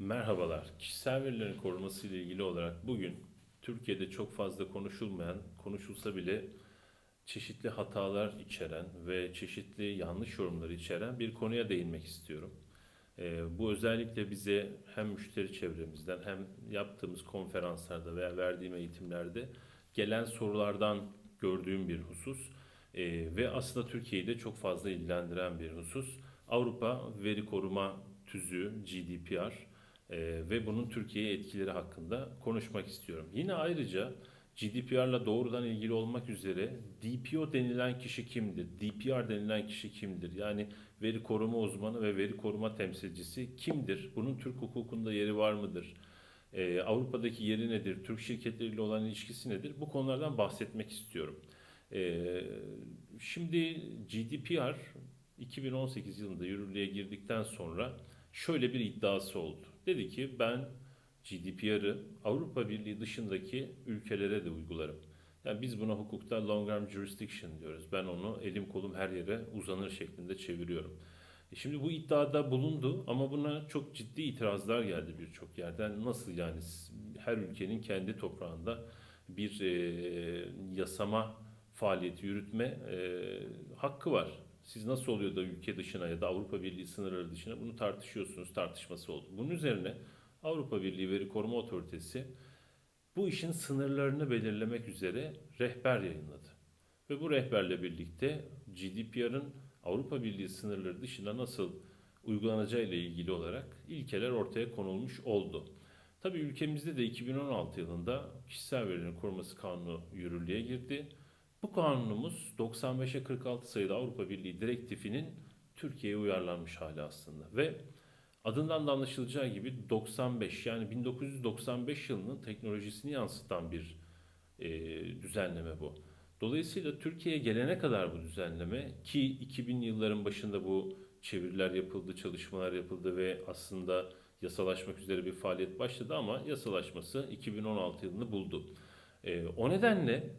Merhabalar. Kişisel verilerin korunması ile ilgili olarak bugün Türkiye'de çok fazla konuşulmayan, konuşulsa bile çeşitli hatalar içeren ve çeşitli yanlış yorumları içeren bir konuya değinmek istiyorum. Ee, bu özellikle bize hem müşteri çevremizden hem yaptığımız konferanslarda veya verdiğim eğitimlerde gelen sorulardan gördüğüm bir husus Ee, ve aslında Türkiye'yi de çok fazla ilgilendiren bir husus. Avrupa Veri Koruma Tüzüğü GDPR e, ve bunun Türkiye'ye etkileri hakkında konuşmak istiyorum. Yine ayrıca GDPR'la doğrudan ilgili olmak üzere DPO denilen kişi kimdir? DPR denilen kişi kimdir? Yani veri koruma uzmanı ve veri koruma temsilcisi kimdir? Bunun Türk hukukunda yeri var mıdır? Ee, Avrupa'daki yeri nedir? Türk şirketleriyle olan ilişkisi nedir? Bu konulardan bahsetmek istiyorum. Ee, şimdi GDPR 2018 yılında yürürlüğe girdikten sonra şöyle bir iddiası oldu. Dedi ki ben GDPR'ı Avrupa Birliği dışındaki ülkelere de uygularım. Yani biz buna hukukta long arm jurisdiction diyoruz. Ben onu elim kolum her yere uzanır şeklinde çeviriyorum. E Şimdi bu iddiada bulundu ama buna çok ciddi itirazlar geldi birçok yerden. Nasıl yani her ülkenin kendi toprağında bir e, yasama faaliyeti yürütme e, hakkı var. Siz nasıl oluyor da ülke dışına ya da Avrupa Birliği sınırları dışına bunu tartışıyorsunuz, tartışması oldu. Bunun üzerine Avrupa Birliği Veri Koruma Otoritesi bu işin sınırlarını belirlemek üzere rehber yayınladı. Ve bu rehberle birlikte GDPR'ın Avrupa Birliği sınırları dışında nasıl uygulanacağı ile ilgili olarak ilkeler ortaya konulmuş oldu. Tabii ülkemizde de 2016 yılında kişisel verilerin koruması kanunu yürürlüğe girdi. Bu kanunumuz 95'e 46 sayılı Avrupa Birliği direktifinin Türkiye'ye uyarlanmış hali aslında ve adından da anlaşılacağı gibi 95 yani 1995 yılının teknolojisini yansıtan bir e, düzenleme bu. Dolayısıyla Türkiye'ye gelene kadar bu düzenleme ki 2000 yılların başında bu çeviriler yapıldı, çalışmalar yapıldı ve aslında yasalaşmak üzere bir faaliyet başladı ama yasalaşması 2016 yılını buldu. E, o nedenle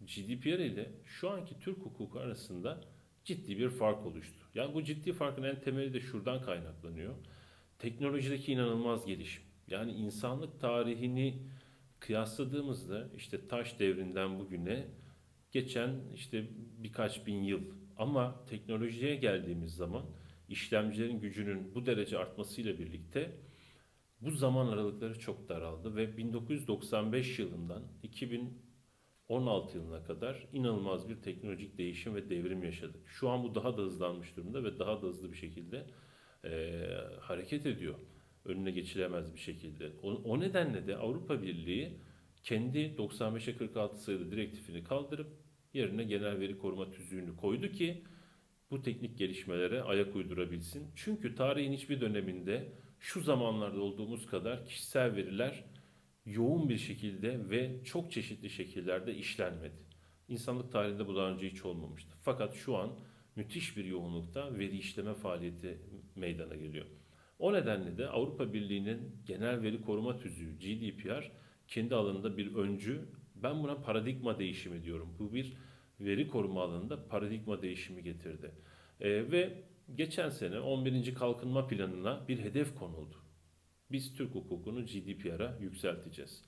GDPR ile şu anki Türk hukuku arasında ciddi bir fark oluştu. Yani bu ciddi farkın en temeli de şuradan kaynaklanıyor. Teknolojideki inanılmaz gelişim. Yani insanlık tarihini kıyasladığımızda işte taş devrinden bugüne geçen işte birkaç bin yıl ama teknolojiye geldiğimiz zaman işlemcilerin gücünün bu derece artmasıyla birlikte bu zaman aralıkları çok daraldı ve 1995 yılından 2016 yılına kadar inanılmaz bir teknolojik değişim ve devrim yaşadık. Şu an bu daha da hızlanmış durumda ve daha da hızlı bir şekilde e, hareket ediyor. Önüne geçilemez bir şekilde. O, o nedenle de Avrupa Birliği kendi 95'e 46 sayılı direktifini kaldırıp yerine genel veri koruma tüzüğünü koydu ki bu teknik gelişmelere ayak uydurabilsin. Çünkü tarihin hiçbir döneminde şu zamanlarda olduğumuz kadar kişisel veriler yoğun bir şekilde ve çok çeşitli şekillerde işlenmedi. İnsanlık tarihinde bu daha önce hiç olmamıştı. Fakat şu an müthiş bir yoğunlukta veri işleme faaliyeti meydana geliyor. O nedenle de Avrupa Birliği'nin genel veri koruma tüzüğü GDPR kendi alanında bir öncü. Ben buna paradigma değişimi diyorum. Bu bir veri koruma alanında paradigma değişimi getirdi. Ee, ve geçen sene 11. kalkınma planına bir hedef konuldu. Biz Türk hukukunu GDPR'a yükselteceğiz.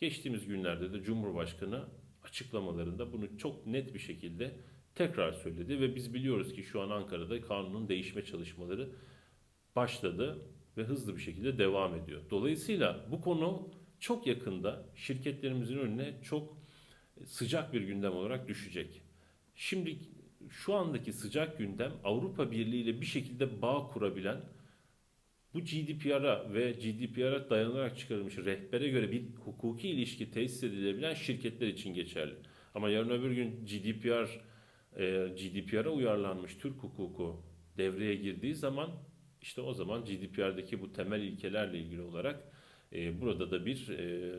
Geçtiğimiz günlerde de Cumhurbaşkanı açıklamalarında bunu çok net bir şekilde tekrar söyledi ve biz biliyoruz ki şu an Ankara'da kanunun değişme çalışmaları başladı ve hızlı bir şekilde devam ediyor. Dolayısıyla bu konu çok yakında şirketlerimizin önüne çok sıcak bir gündem olarak düşecek. Şimdi şu andaki sıcak gündem Avrupa Birliği ile bir şekilde bağ kurabilen bu GDPR'a ve GDPR'a dayanarak çıkarılmış rehbere göre bir hukuki ilişki tesis edilebilen şirketler için geçerli. Ama yarın öbür gün GDPR e, GDPR'a uyarlanmış Türk hukuku devreye girdiği zaman işte o zaman GDPR'deki bu temel ilkelerle ilgili olarak e, burada da bir e,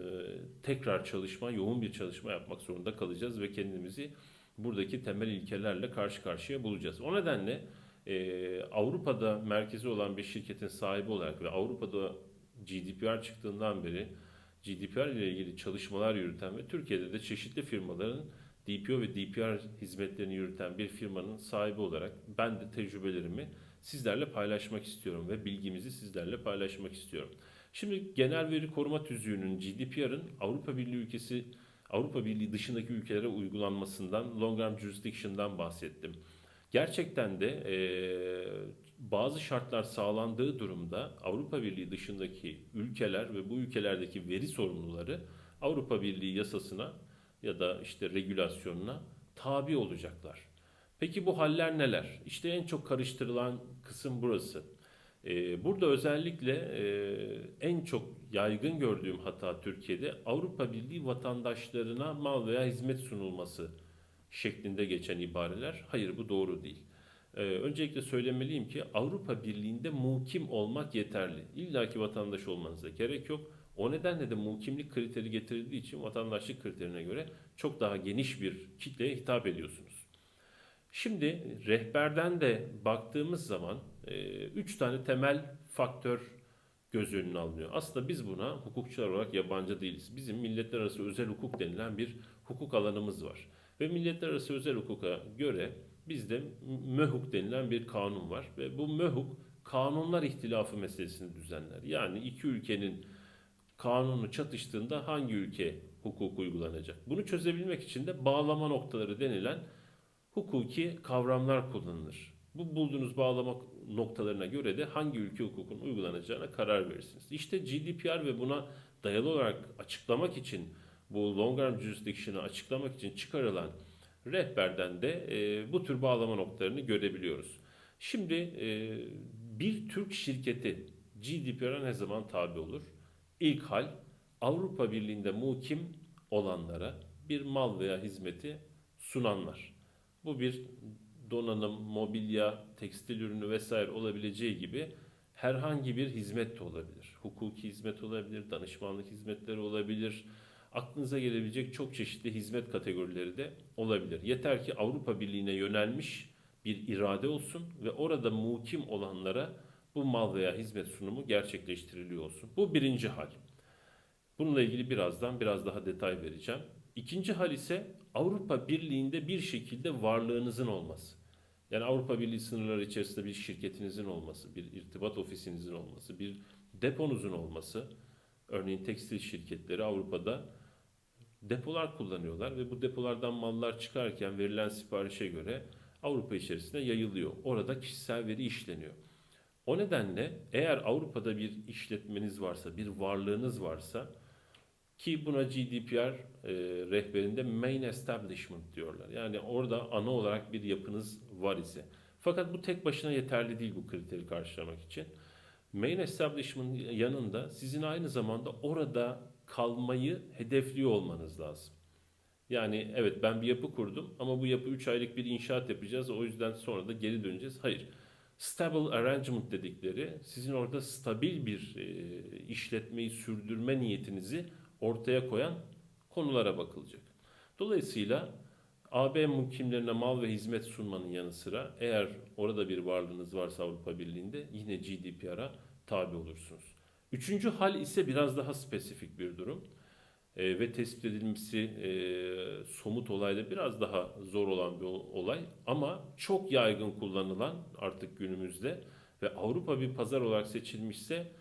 tekrar çalışma, yoğun bir çalışma yapmak zorunda kalacağız ve kendimizi buradaki temel ilkelerle karşı karşıya bulacağız. O nedenle e, Avrupa'da merkezi olan bir şirketin sahibi olarak ve Avrupa'da GDPR çıktığından beri GDPR ile ilgili çalışmalar yürüten ve Türkiye'de de çeşitli firmaların DPO ve DPR hizmetlerini yürüten bir firmanın sahibi olarak ben de tecrübelerimi sizlerle paylaşmak istiyorum ve bilgimizi sizlerle paylaşmak istiyorum. Şimdi genel veri koruma tüzüğünün GDPR'ın Avrupa Birliği ülkesi Avrupa Birliği dışındaki ülkelere uygulanmasından long arm jurisdiction'dan bahsettim. Gerçekten de e, bazı şartlar sağlandığı durumda Avrupa Birliği dışındaki ülkeler ve bu ülkelerdeki veri sorumluları Avrupa Birliği yasasına ya da işte regülasyonuna tabi olacaklar. Peki bu haller neler? İşte en çok karıştırılan kısım burası. Burada özellikle en çok yaygın gördüğüm hata Türkiye'de Avrupa Birliği vatandaşlarına mal veya hizmet sunulması şeklinde geçen ibareler. Hayır bu doğru değil. Ee, öncelikle söylemeliyim ki Avrupa Birliği'nde mukim olmak yeterli. İlla ki vatandaş olmanıza gerek yok. O nedenle de mukimlik kriteri getirildiği için vatandaşlık kriterine göre çok daha geniş bir kitleye hitap ediyorsunuz. Şimdi rehberden de baktığımız zaman e, üç tane temel faktör göz önüne alınıyor. Aslında biz buna hukukçular olarak yabancı değiliz. Bizim milletler arası özel hukuk denilen bir hukuk alanımız var. Ve milletler arası özel hukuka göre bizde MÖHUK denilen bir kanun var. Ve bu MÖHUK kanunlar ihtilafı meselesini düzenler. Yani iki ülkenin kanunu çatıştığında hangi ülke hukuk uygulanacak? Bunu çözebilmek için de bağlama noktaları denilen hukuki kavramlar kullanılır. Bu bulduğunuz bağlama noktalarına göre de hangi ülke hukukun uygulanacağına karar verirsiniz. İşte GDPR ve buna dayalı olarak açıklamak için bu long arm jurisdiction'ı açıklamak için çıkarılan rehberden de e, bu tür bağlama noktalarını görebiliyoruz. Şimdi e, bir Türk şirketi GDPR'a ne zaman tabi olur? İlk hal Avrupa Birliği'nde mukim olanlara bir mal veya hizmeti sunanlar. Bu bir donanım, mobilya, tekstil ürünü vesaire olabileceği gibi herhangi bir hizmet de olabilir. Hukuki hizmet olabilir, danışmanlık hizmetleri olabilir. Aklınıza gelebilecek çok çeşitli hizmet kategorileri de olabilir. Yeter ki Avrupa Birliği'ne yönelmiş bir irade olsun ve orada mukim olanlara bu mal veya hizmet sunumu gerçekleştiriliyor olsun. Bu birinci hal. Bununla ilgili birazdan biraz daha detay vereceğim. İkinci hal ise Avrupa Birliği'nde bir şekilde varlığınızın olması. Yani Avrupa Birliği sınırları içerisinde bir şirketinizin olması, bir irtibat ofisinizin olması, bir deponuzun olması. Örneğin tekstil şirketleri Avrupa'da depolar kullanıyorlar ve bu depolardan mallar çıkarken verilen siparişe göre Avrupa içerisinde yayılıyor. Orada kişisel veri işleniyor. O nedenle eğer Avrupa'da bir işletmeniz varsa, bir varlığınız varsa ki buna GDPR e, rehberinde main establishment diyorlar. Yani orada ana olarak bir yapınız var ise. Fakat bu tek başına yeterli değil bu kriteri karşılamak için. Main establishment yanında sizin aynı zamanda orada kalmayı hedefliyor olmanız lazım. Yani evet ben bir yapı kurdum ama bu yapı 3 aylık bir inşaat yapacağız. O yüzden sonra da geri döneceğiz. Hayır. Stable arrangement dedikleri sizin orada stabil bir e, işletmeyi sürdürme niyetinizi ortaya koyan konulara bakılacak. Dolayısıyla AB mukimlerine mal ve hizmet sunmanın yanı sıra eğer orada bir varlığınız varsa Avrupa Birliği'nde yine GDPR'a tabi olursunuz. Üçüncü hal ise biraz daha spesifik bir durum e, ve tespit edilmesi e, somut olayda biraz daha zor olan bir olay ama çok yaygın kullanılan artık günümüzde ve Avrupa bir pazar olarak seçilmişse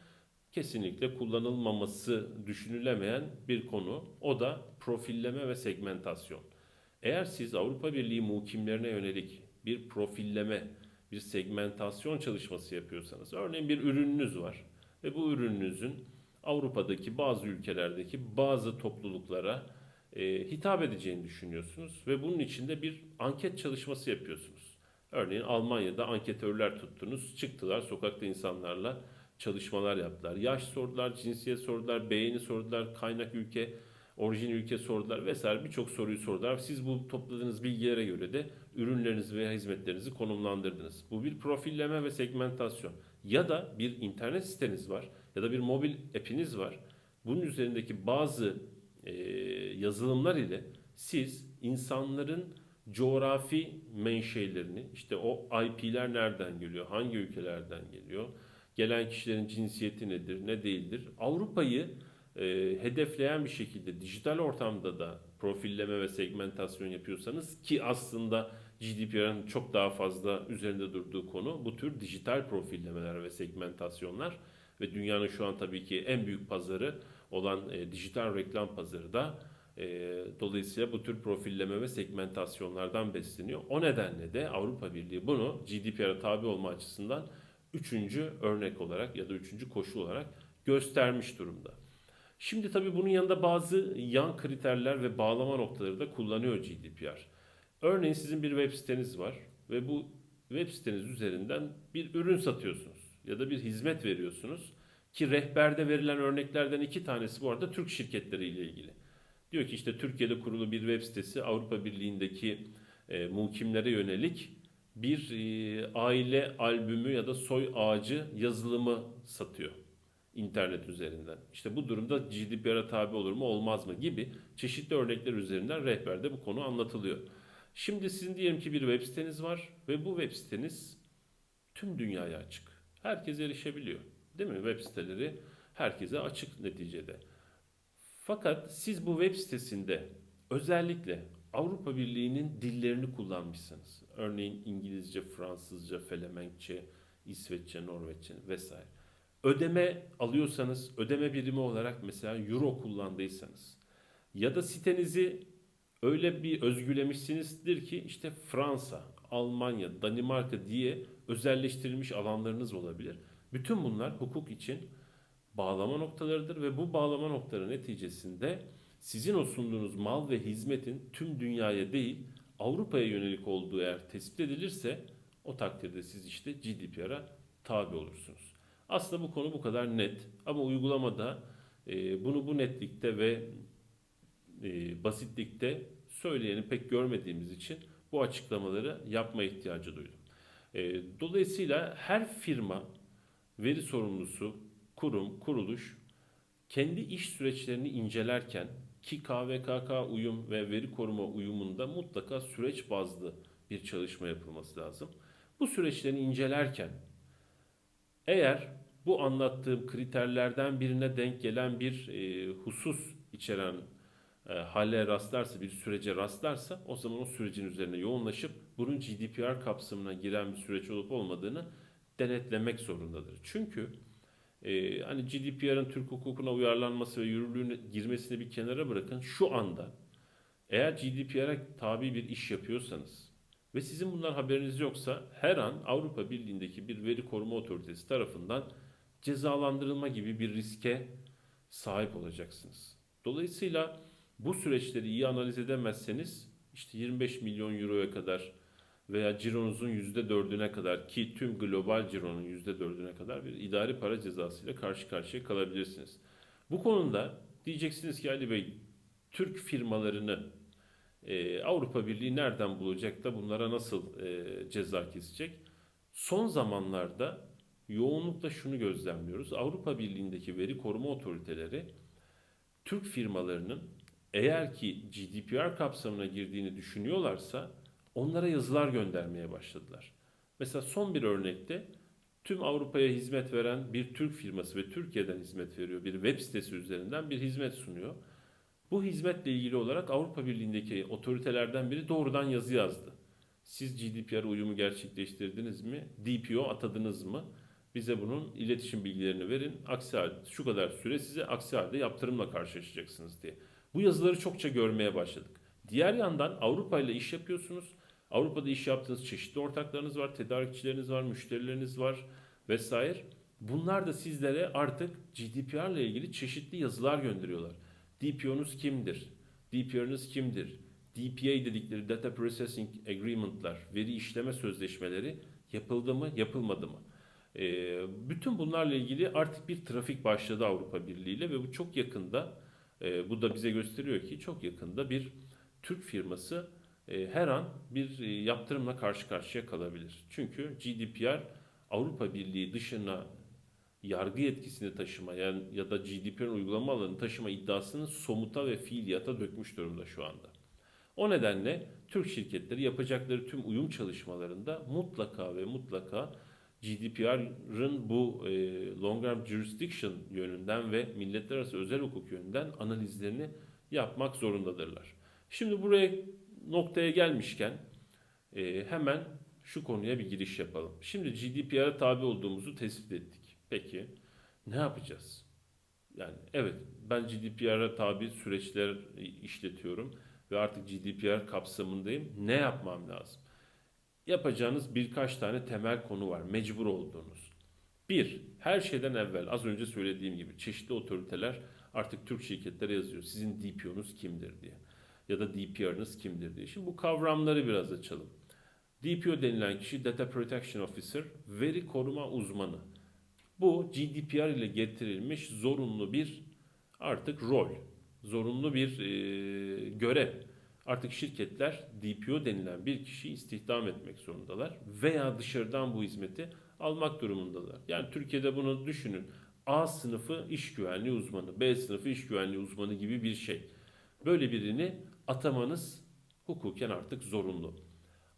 kesinlikle kullanılmaması düşünülemeyen bir konu. O da profilleme ve segmentasyon. Eğer siz Avrupa Birliği muhkimlerine yönelik bir profilleme, bir segmentasyon çalışması yapıyorsanız, örneğin bir ürününüz var ve bu ürününüzün Avrupa'daki bazı ülkelerdeki bazı topluluklara e, hitap edeceğini düşünüyorsunuz ve bunun için de bir anket çalışması yapıyorsunuz. Örneğin Almanya'da anketörler tuttunuz, çıktılar sokakta insanlarla çalışmalar yaptılar. Yaş sordular, cinsiyet sordular, beğeni sordular, kaynak ülke, orijin ülke sordular vesaire birçok soruyu sordular. Siz bu topladığınız bilgilere göre de ürünlerinizi veya hizmetlerinizi konumlandırdınız. Bu bir profilleme ve segmentasyon. Ya da bir internet siteniz var ya da bir mobil app'iniz var. Bunun üzerindeki bazı e, yazılımlar ile siz insanların coğrafi menşelerini, işte o IP'ler nereden geliyor, hangi ülkelerden geliyor, gelen kişilerin cinsiyeti nedir, ne değildir. Avrupa'yı e, hedefleyen bir şekilde dijital ortamda da profilleme ve segmentasyon yapıyorsanız ki aslında GDPR'ın çok daha fazla üzerinde durduğu konu bu tür dijital profillemeler ve segmentasyonlar ve dünyanın şu an tabii ki en büyük pazarı olan e, dijital reklam pazarı da e, dolayısıyla bu tür profilleme ve segmentasyonlardan besleniyor. O nedenle de Avrupa Birliği bunu GDPR'a tabi olma açısından üçüncü örnek olarak ya da üçüncü koşul olarak göstermiş durumda. Şimdi tabii bunun yanında bazı yan kriterler ve bağlama noktaları da kullanıyor GDPR. Örneğin sizin bir web siteniz var ve bu web siteniz üzerinden bir ürün satıyorsunuz ya da bir hizmet veriyorsunuz ki rehberde verilen örneklerden iki tanesi bu arada Türk şirketleriyle ilgili. Diyor ki işte Türkiye'de kurulu bir web sitesi Avrupa Birliği'ndeki e, muhkimlere yönelik bir e, aile albümü ya da soy ağacı yazılımı satıyor internet üzerinden. İşte bu durumda GDPR'a tabi olur mu olmaz mı gibi çeşitli örnekler üzerinden rehberde bu konu anlatılıyor. Şimdi sizin diyelim ki bir web siteniz var ve bu web siteniz tüm dünyaya açık. Herkes erişebiliyor. Değil mi? Web siteleri herkese açık neticede. Fakat siz bu web sitesinde özellikle Avrupa Birliği'nin dillerini kullanmışsınız. Örneğin İngilizce, Fransızca, Felemenkçe, İsveççe, Norveççe vesaire. Ödeme alıyorsanız, ödeme birimi olarak mesela euro kullandıysanız ya da sitenizi öyle bir özgülemişsinizdir ki işte Fransa, Almanya, Danimarka diye özelleştirilmiş alanlarınız olabilir. Bütün bunlar hukuk için bağlama noktalarıdır ve bu bağlama noktaları neticesinde sizin o sunduğunuz mal ve hizmetin tüm dünyaya değil Avrupa'ya yönelik olduğu eğer tespit edilirse o takdirde siz işte GDPR'a tabi olursunuz. Aslında bu konu bu kadar net ama uygulamada e, bunu bu netlikte ve e, basitlikte söyleyeni pek görmediğimiz için bu açıklamaları yapma ihtiyacı duydum. E, dolayısıyla her firma veri sorumlusu, kurum, kuruluş kendi iş süreçlerini incelerken ki KVKK uyum ve veri koruma uyumunda mutlaka süreç bazlı bir çalışma yapılması lazım. Bu süreçlerini incelerken eğer bu anlattığım kriterlerden birine denk gelen bir e, husus içeren e, hale rastlarsa, bir sürece rastlarsa o zaman o sürecin üzerine yoğunlaşıp bunun GDPR kapsamına giren bir süreç olup olmadığını denetlemek zorundadır. Çünkü e, hani GDPR'ın Türk hukukuna uyarlanması ve yürürlüğüne girmesini bir kenara bırakın şu anda eğer GDPR'a tabi bir iş yapıyorsanız ve sizin bundan haberiniz yoksa her an Avrupa Birliği'ndeki bir veri koruma otoritesi tarafından cezalandırılma gibi bir riske sahip olacaksınız. Dolayısıyla bu süreçleri iyi analiz edemezseniz işte 25 milyon euroya kadar veya cironuzun %4'üne kadar ki tüm global cironun %4'üne kadar bir idari para cezası ile karşı karşıya kalabilirsiniz. Bu konuda diyeceksiniz ki Ali Bey Türk firmalarını e, Avrupa Birliği nereden bulacak da bunlara nasıl e, ceza kesecek? Son zamanlarda yoğunlukla şunu gözlemliyoruz. Avrupa Birliği'ndeki veri koruma otoriteleri Türk firmalarının eğer ki GDPR kapsamına girdiğini düşünüyorlarsa onlara yazılar göndermeye başladılar. Mesela son bir örnekte tüm Avrupa'ya hizmet veren bir Türk firması ve Türkiye'den hizmet veriyor. Bir web sitesi üzerinden bir hizmet sunuyor. Bu hizmetle ilgili olarak Avrupa Birliği'ndeki otoritelerden biri doğrudan yazı yazdı. Siz GDPR uyumu gerçekleştirdiniz mi? DPO atadınız mı? Bize bunun iletişim bilgilerini verin. Aksi halde şu kadar süre size aksi halde yaptırımla karşılaşacaksınız diye. Bu yazıları çokça görmeye başladık. Diğer yandan Avrupa ile iş yapıyorsunuz. Avrupa'da iş yaptığınız çeşitli ortaklarınız var, tedarikçileriniz var, müşterileriniz var vesaire. Bunlar da sizlere artık GDPR ile ilgili çeşitli yazılar gönderiyorlar. DPO'nuz kimdir? DPR'ınız kimdir? DPA dedikleri Data Processing Agreement'lar, veri işleme sözleşmeleri yapıldı mı, yapılmadı mı? E, bütün bunlarla ilgili artık bir trafik başladı Avrupa Birliği ile ve bu çok yakında, e, bu da bize gösteriyor ki çok yakında bir Türk firması e, her an bir e, yaptırımla karşı karşıya kalabilir. Çünkü GDPR Avrupa Birliği dışına yargı yetkisini taşıma yani ya da GDPR'ın uygulama alanını taşıma iddiasını somuta ve fiiliyata dökmüş durumda şu anda. O nedenle Türk şirketleri yapacakları tüm uyum çalışmalarında mutlaka ve mutlaka GDPR'ın bu e, long arm jurisdiction yönünden ve milletler arası özel hukuk yönünden analizlerini yapmak zorundadırlar. Şimdi buraya noktaya gelmişken e, hemen şu konuya bir giriş yapalım. Şimdi GDPR'a tabi olduğumuzu tespit ettik. Peki Ne yapacağız? Yani evet ben GDPR'a tabi süreçler işletiyorum ve artık GDPR kapsamındayım. Ne yapmam lazım? Yapacağınız birkaç tane temel konu var. Mecbur olduğunuz. Bir, her şeyden evvel az önce söylediğim gibi çeşitli otoriteler artık Türk şirketlere yazıyor. Sizin DPO'nuz kimdir diye. Ya da DPR'ınız kimdir diye. Şimdi bu kavramları biraz açalım. DPO denilen kişi Data Protection Officer, veri koruma uzmanı. Bu GDPR ile getirilmiş zorunlu bir artık rol, zorunlu bir e, görev. Artık şirketler DPO denilen bir kişiyi istihdam etmek zorundalar veya dışarıdan bu hizmeti almak durumundalar. Yani Türkiye'de bunu düşünün. A sınıfı iş güvenliği uzmanı, B sınıfı iş güvenliği uzmanı gibi bir şey. Böyle birini atamanız hukuken artık zorunlu.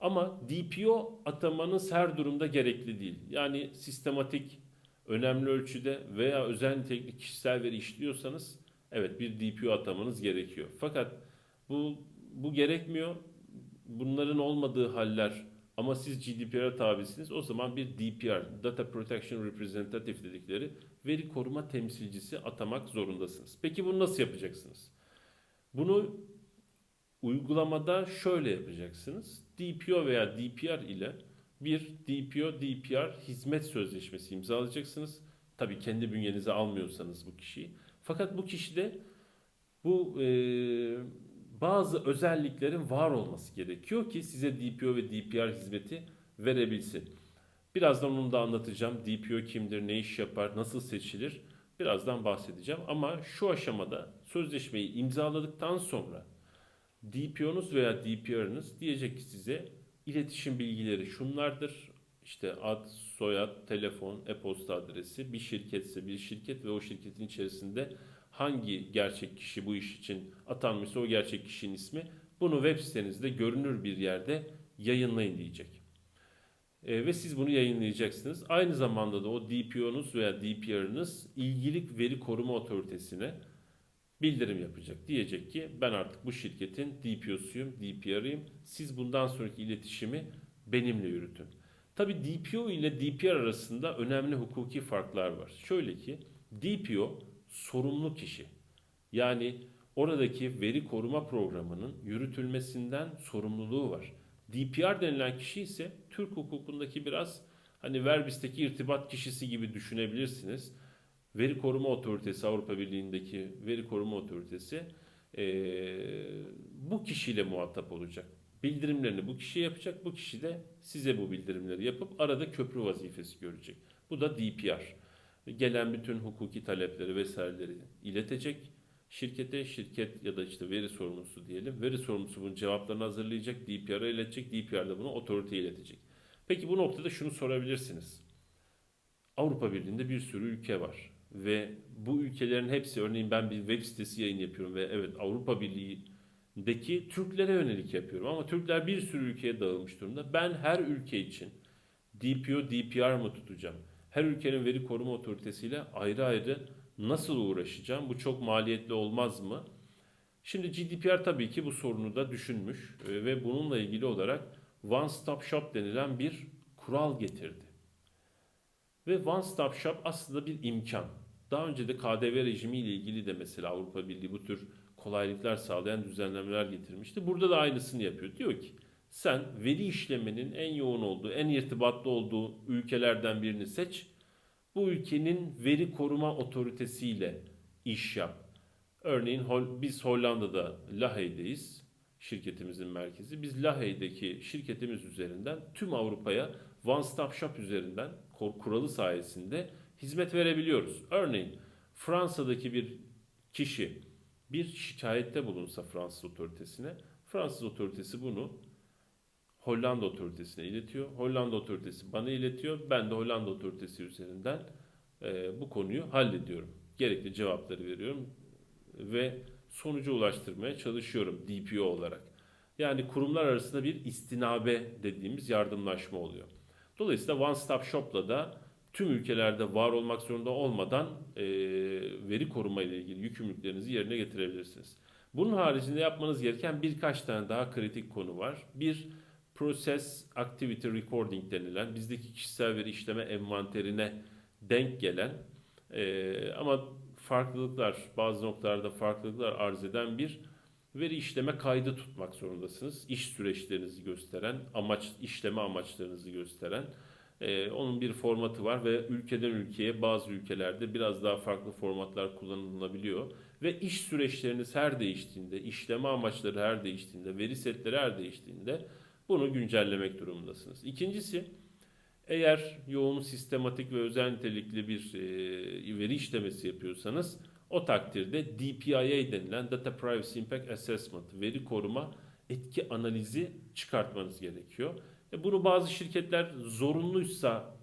Ama DPO atamanız her durumda gerekli değil. Yani sistematik, önemli ölçüde veya özel nitelikli kişisel veri işliyorsanız evet bir DPO atamanız gerekiyor. Fakat bu bu gerekmiyor. Bunların olmadığı haller ama siz GDPR'a tabisiniz o zaman bir DPR, Data Protection Representative dedikleri veri koruma temsilcisi atamak zorundasınız. Peki bunu nasıl yapacaksınız? Bunu uygulamada şöyle yapacaksınız. DPO veya DPR ile bir DPO DPR hizmet sözleşmesi imzalayacaksınız. Tabii kendi bünyenize almıyorsanız bu kişiyi. Fakat bu kişide bu e, bazı özelliklerin var olması gerekiyor ki size DPO ve DPR hizmeti verebilsin. Birazdan onu da anlatacağım. DPO kimdir, ne iş yapar, nasıl seçilir? Birazdan bahsedeceğim. Ama şu aşamada sözleşmeyi imzaladıktan sonra DPO'nuz veya DPR'ınız diyecek ki size iletişim bilgileri şunlardır. İşte ad, soyad, telefon, e-posta adresi, bir şirketse bir şirket ve o şirketin içerisinde hangi gerçek kişi bu iş için atanmışsa o gerçek kişinin ismi bunu web sitenizde görünür bir yerde yayınlayın diyecek. E, ve siz bunu yayınlayacaksınız. Aynı zamanda da o DPO'nuz veya DPR'ınız ilgili veri koruma otoritesine bildirim yapacak. Diyecek ki ben artık bu şirketin DPO'suyum, DPR'ıyım. Siz bundan sonraki iletişimi benimle yürütün. Tabi DPO ile DPR arasında önemli hukuki farklar var. Şöyle ki DPO sorumlu kişi. Yani oradaki veri koruma programının yürütülmesinden sorumluluğu var. DPR denilen kişi ise Türk hukukundaki biraz hani verbisteki irtibat kişisi gibi düşünebilirsiniz. Veri Koruma Otoritesi Avrupa Birliği'ndeki Veri Koruma Otoritesi e, bu kişiyle muhatap olacak. Bildirimlerini bu kişi yapacak. Bu kişi de size bu bildirimleri yapıp arada köprü vazifesi görecek. Bu da DPR. Gelen bütün hukuki talepleri vesaireleri iletecek. Şirkete, şirket ya da işte veri sorumlusu diyelim. Veri sorumlusu bunun cevaplarını hazırlayacak, DPR'a iletecek, DPR de bunu otoriteye iletecek. Peki bu noktada şunu sorabilirsiniz. Avrupa Birliği'nde bir sürü ülke var ve bu ülkelerin hepsi örneğin ben bir web sitesi yayın yapıyorum ve evet Avrupa Birliği'ndeki Türklere yönelik yapıyorum ama Türkler bir sürü ülkeye dağılmış durumda. Ben her ülke için DPO, DPR mı tutacağım? Her ülkenin veri koruma otoritesiyle ayrı ayrı nasıl uğraşacağım? Bu çok maliyetli olmaz mı? Şimdi GDPR tabii ki bu sorunu da düşünmüş e, ve bununla ilgili olarak One Stop Shop denilen bir kural getirdi. Ve One Stop Shop aslında bir imkan. Daha önce de KDV rejimi ile ilgili de mesela Avrupa Birliği bu tür kolaylıklar sağlayan düzenlemeler getirmişti. Burada da aynısını yapıyor. Diyor ki sen veri işlemenin en yoğun olduğu, en irtibatlı olduğu ülkelerden birini seç. Bu ülkenin veri koruma otoritesiyle iş yap. Örneğin biz Hollanda'da Lahey'deyiz. Şirketimizin merkezi. Biz Lahey'deki şirketimiz üzerinden tüm Avrupa'ya One Stop Shop üzerinden kuralı sayesinde hizmet verebiliyoruz. Örneğin Fransa'daki bir kişi bir şikayette bulunsa Fransız otoritesine, Fransız otoritesi bunu Hollanda otoritesine iletiyor. Hollanda otoritesi bana iletiyor. Ben de Hollanda otoritesi üzerinden e, bu konuyu hallediyorum. Gerekli cevapları veriyorum ve sonuca ulaştırmaya çalışıyorum DPO olarak. Yani kurumlar arasında bir istinabe dediğimiz yardımlaşma oluyor. Dolayısıyla One Stop Shop'la da tüm ülkelerde var olmak zorunda olmadan e, veri koruma ile ilgili yükümlülüklerinizi yerine getirebilirsiniz. Bunun haricinde yapmanız gereken birkaç tane daha kritik konu var. Bir, Process Activity Recording denilen bizdeki kişisel veri işleme envanterine denk gelen Ee, ama farklılıklar, bazı noktalarda farklılıklar arz eden bir veri işleme kaydı tutmak zorundasınız. İş süreçlerinizi gösteren, amaç işleme amaçlarınızı gösteren ee, onun bir formatı var ve ülkeden ülkeye bazı ülkelerde biraz daha farklı formatlar kullanılabiliyor. Ve iş süreçleriniz her değiştiğinde, işleme amaçları her değiştiğinde, veri setleri her değiştiğinde bunu güncellemek durumundasınız. İkincisi, eğer yoğun, sistematik ve özel nitelikli bir e, veri işlemesi yapıyorsanız o takdirde DPIA denilen Data Privacy Impact Assessment, veri koruma etki analizi çıkartmanız gerekiyor. E bunu bazı şirketler zorunluysa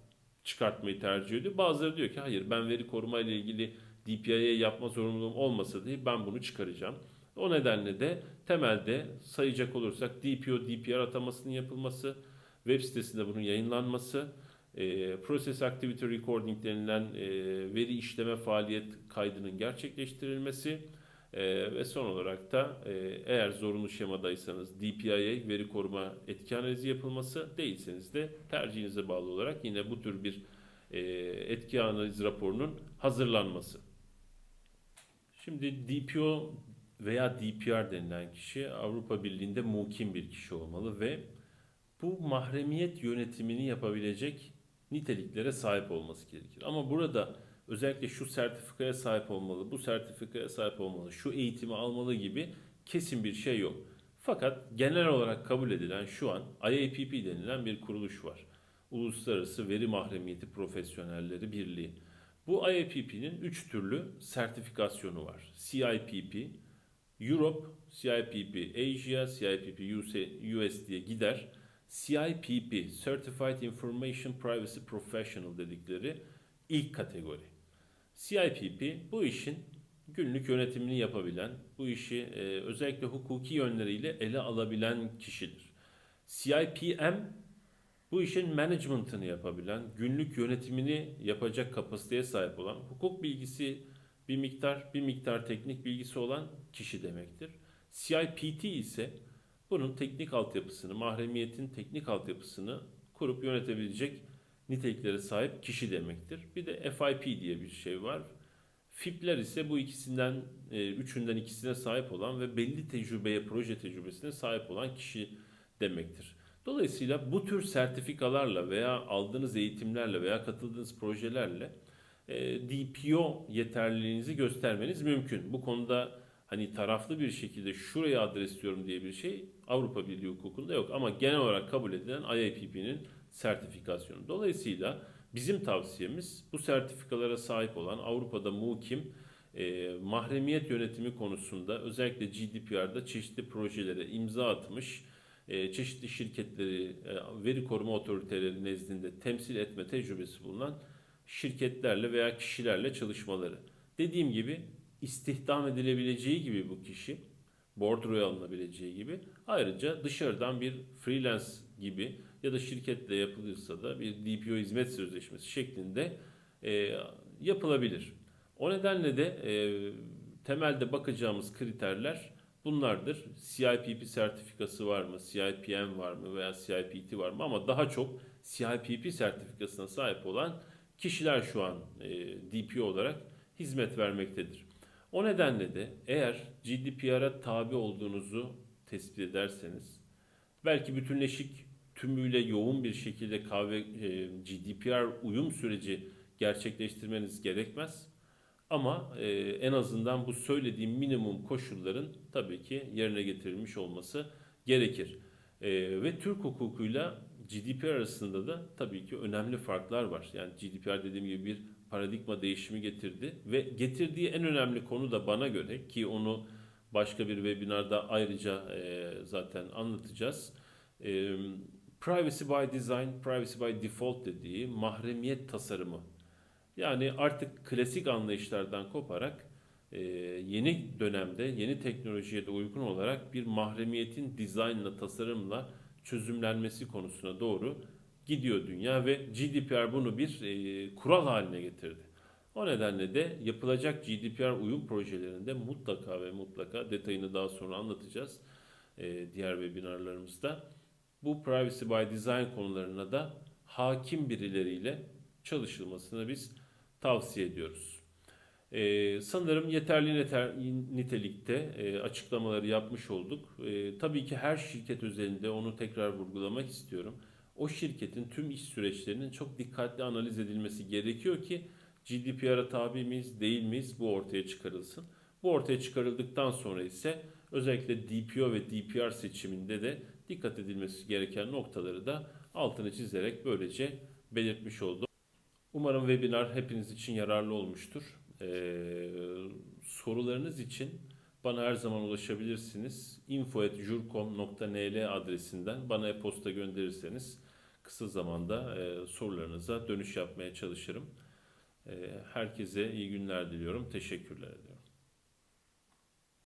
çıkartmayı tercih ediyor. Bazıları diyor ki hayır ben veri koruma ile ilgili DPIA yapma zorunluluğum olmasa diye ben bunu çıkaracağım. O nedenle de temelde sayacak olursak DPO, DPR atamasının yapılması, web sitesinde bunun yayınlanması, e, Process Activity Recording denilen e, veri işleme faaliyet kaydının gerçekleştirilmesi e, ve son olarak da e, eğer zorunlu şemadaysanız DPIA veri koruma etki analizi yapılması değilseniz de tercihinize bağlı olarak yine bu tür bir e, etki analiz raporunun hazırlanması. Şimdi DPO veya DPR denilen kişi Avrupa Birliği'nde mukim bir kişi olmalı ve bu mahremiyet yönetimini yapabilecek niteliklere sahip olması gerekir. Ama burada özellikle şu sertifikaya sahip olmalı, bu sertifikaya sahip olmalı, şu eğitimi almalı gibi kesin bir şey yok. Fakat genel olarak kabul edilen şu an IAPP denilen bir kuruluş var. Uluslararası Veri Mahremiyeti Profesyonelleri Birliği. Bu IAPP'nin 3 türlü sertifikasyonu var. CIPP, Europe, CIPP Asia, CIPP US diye gider. CIPP, Certified Information Privacy Professional dedikleri ilk kategori. CIPP bu işin günlük yönetimini yapabilen, bu işi e, özellikle hukuki yönleriyle ele alabilen kişidir. CIPM bu işin management'ını yapabilen, günlük yönetimini yapacak kapasiteye sahip olan, hukuk bilgisi bir miktar bir miktar teknik bilgisi olan kişi demektir. CIPT ise bunun teknik altyapısını, mahremiyetin teknik altyapısını kurup yönetebilecek niteliklere sahip kişi demektir. Bir de FIP diye bir şey var. FIP'ler ise bu ikisinden, e, üçünden ikisine sahip olan ve belli tecrübeye, proje tecrübesine sahip olan kişi demektir. Dolayısıyla bu tür sertifikalarla veya aldığınız eğitimlerle veya katıldığınız projelerle e, DPO yeterliliğinizi göstermeniz mümkün. Bu konuda hani taraflı bir şekilde şuraya adresliyorum diye bir şey Avrupa Birliği hukukunda yok. Ama genel olarak kabul edilen IAPP'nin sertifikasyonu. Dolayısıyla bizim tavsiyemiz bu sertifikalara sahip olan Avrupa'da mukim e, mahremiyet yönetimi konusunda özellikle GDPR'da çeşitli projelere imza atmış, e, çeşitli şirketleri, e, veri koruma otoriteleri nezdinde temsil etme tecrübesi bulunan şirketlerle veya kişilerle çalışmaları. Dediğim gibi istihdam edilebileceği gibi bu kişi, bordroya alınabileceği gibi ayrıca dışarıdan bir freelance gibi ya da şirketle yapılırsa da bir DPO hizmet sözleşmesi şeklinde e, yapılabilir. O nedenle de e, temelde bakacağımız kriterler bunlardır. CIPP sertifikası var mı, CIPM var mı veya CIPT var mı ama daha çok CIPP sertifikasına sahip olan kişiler şu an e, DPO olarak hizmet vermektedir. O nedenle de eğer GDPR'a tabi olduğunuzu tespit ederseniz belki bütünleşik tümüyle yoğun bir şekilde kahve e, GDPR uyum süreci gerçekleştirmeniz gerekmez. Ama e, en azından bu söylediğim minimum koşulların tabii ki yerine getirilmiş olması gerekir. E, ve Türk hukukuyla GDPR arasında da tabii ki önemli farklar var. Yani GDPR dediğim gibi bir paradigma değişimi getirdi ve getirdiği en önemli konu da bana göre ki onu başka bir webinarda ayrıca e, zaten anlatacağız. E, privacy by design, privacy by default dediği mahremiyet tasarımı. Yani artık klasik anlayışlardan koparak e, yeni dönemde, yeni teknolojiye de uygun olarak bir mahremiyetin dizaynla, tasarımla çözümlenmesi konusuna doğru gidiyor dünya ve GDPR bunu bir e, kural haline getirdi. O nedenle de yapılacak GDPR uyum projelerinde mutlaka ve mutlaka detayını daha sonra anlatacağız e, diğer webinarlarımızda. Bu privacy by design konularına da hakim birileriyle çalışılmasını biz tavsiye ediyoruz. Ee, sanırım yeterli neter, nitelikte e, açıklamaları yapmış olduk. E, tabii ki her şirket özelinde onu tekrar vurgulamak istiyorum. O şirketin tüm iş süreçlerinin çok dikkatli analiz edilmesi gerekiyor ki GDPR'a tabi miyiz, değil miyiz bu ortaya çıkarılsın. Bu ortaya çıkarıldıktan sonra ise özellikle DPO ve DPR seçiminde de dikkat edilmesi gereken noktaları da altını çizerek böylece belirtmiş oldum. Umarım webinar hepiniz için yararlı olmuştur. Ee, sorularınız için bana her zaman ulaşabilirsiniz. info.jurcom.nl adresinden bana e-posta gönderirseniz kısa zamanda e, sorularınıza dönüş yapmaya çalışırım. E, herkese iyi günler diliyorum. Teşekkürler ederim.